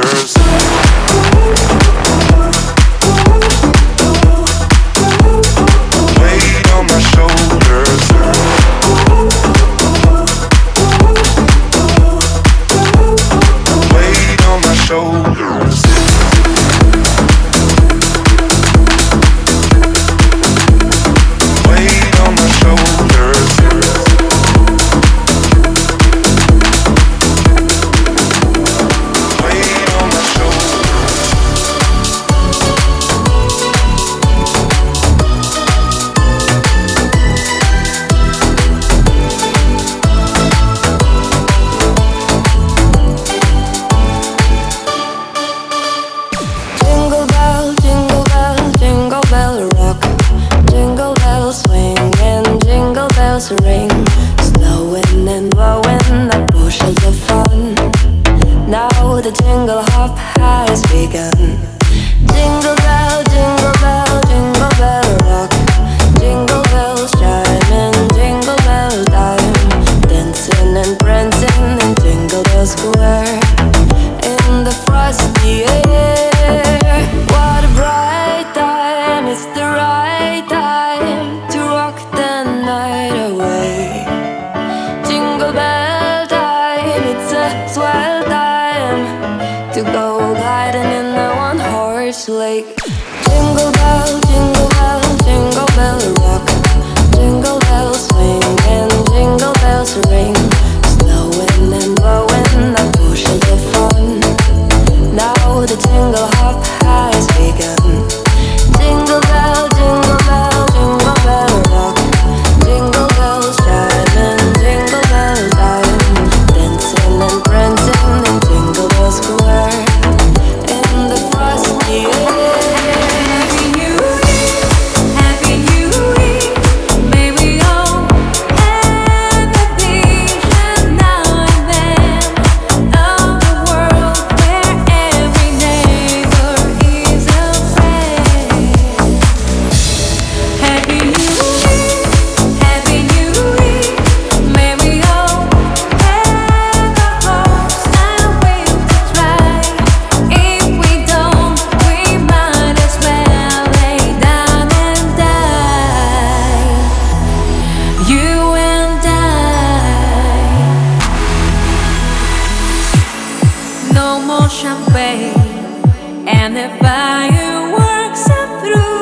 pictures. lake. Jingle bell, jingle. and the fireworks are through.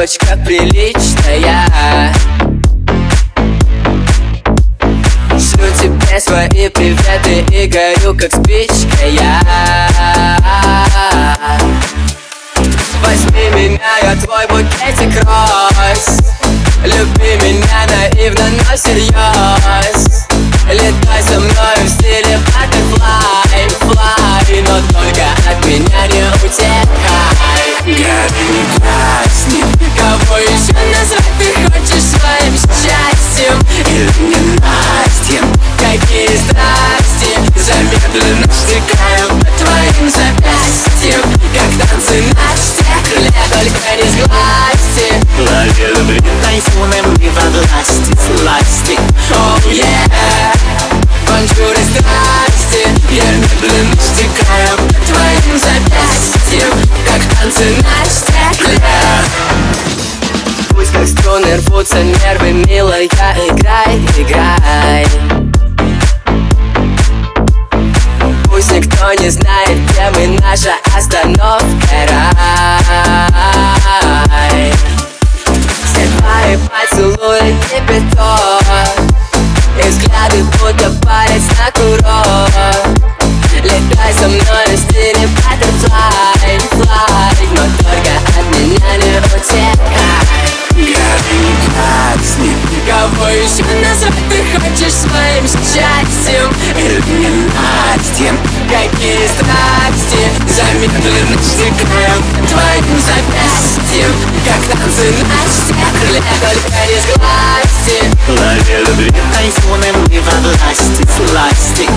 Девочка приличная. Шлю тебе свои приветы и горю как спичка я Возьми меня, я твой букетик роз Люби меня наивно, но всерьез. Летай со мной в стиле butterfly, fly Но только от замедленно стекают по твоим запястьям Как танцы на стекле, только не сглазьте Лови любви тайфуном и во власти сласти Oh yeah Бонжур и страсти Я медленно стекаю по твоим запястьям Как танцы на стекле Пусть как струны рвутся нервы, милая, играй, играй Пусть никто не знает, где мы, наша остановка. Рай гаснет Кого еще назвать ты хочешь своим счастьем? Или не Настя Какие страсти замедленно стекают по твоим запястьям Как танцы на стекле, только не сглазьте Лови любви тайфуном и во власти сласти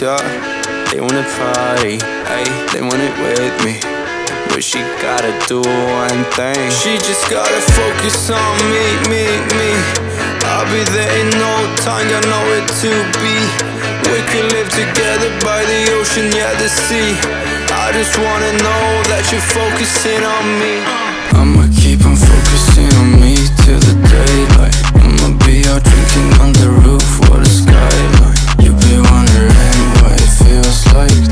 yeah. They wanna party, hey, they want it with me. But she gotta do one thing. She just gotta focus on me, me, me. I'll be there in no time, you know it to be. We can live together by the ocean, yeah, the sea. I just wanna know that you're focusing on me. I'ma keep on focusing on me till the daylight. I'ma be out drinking on the roof. твоих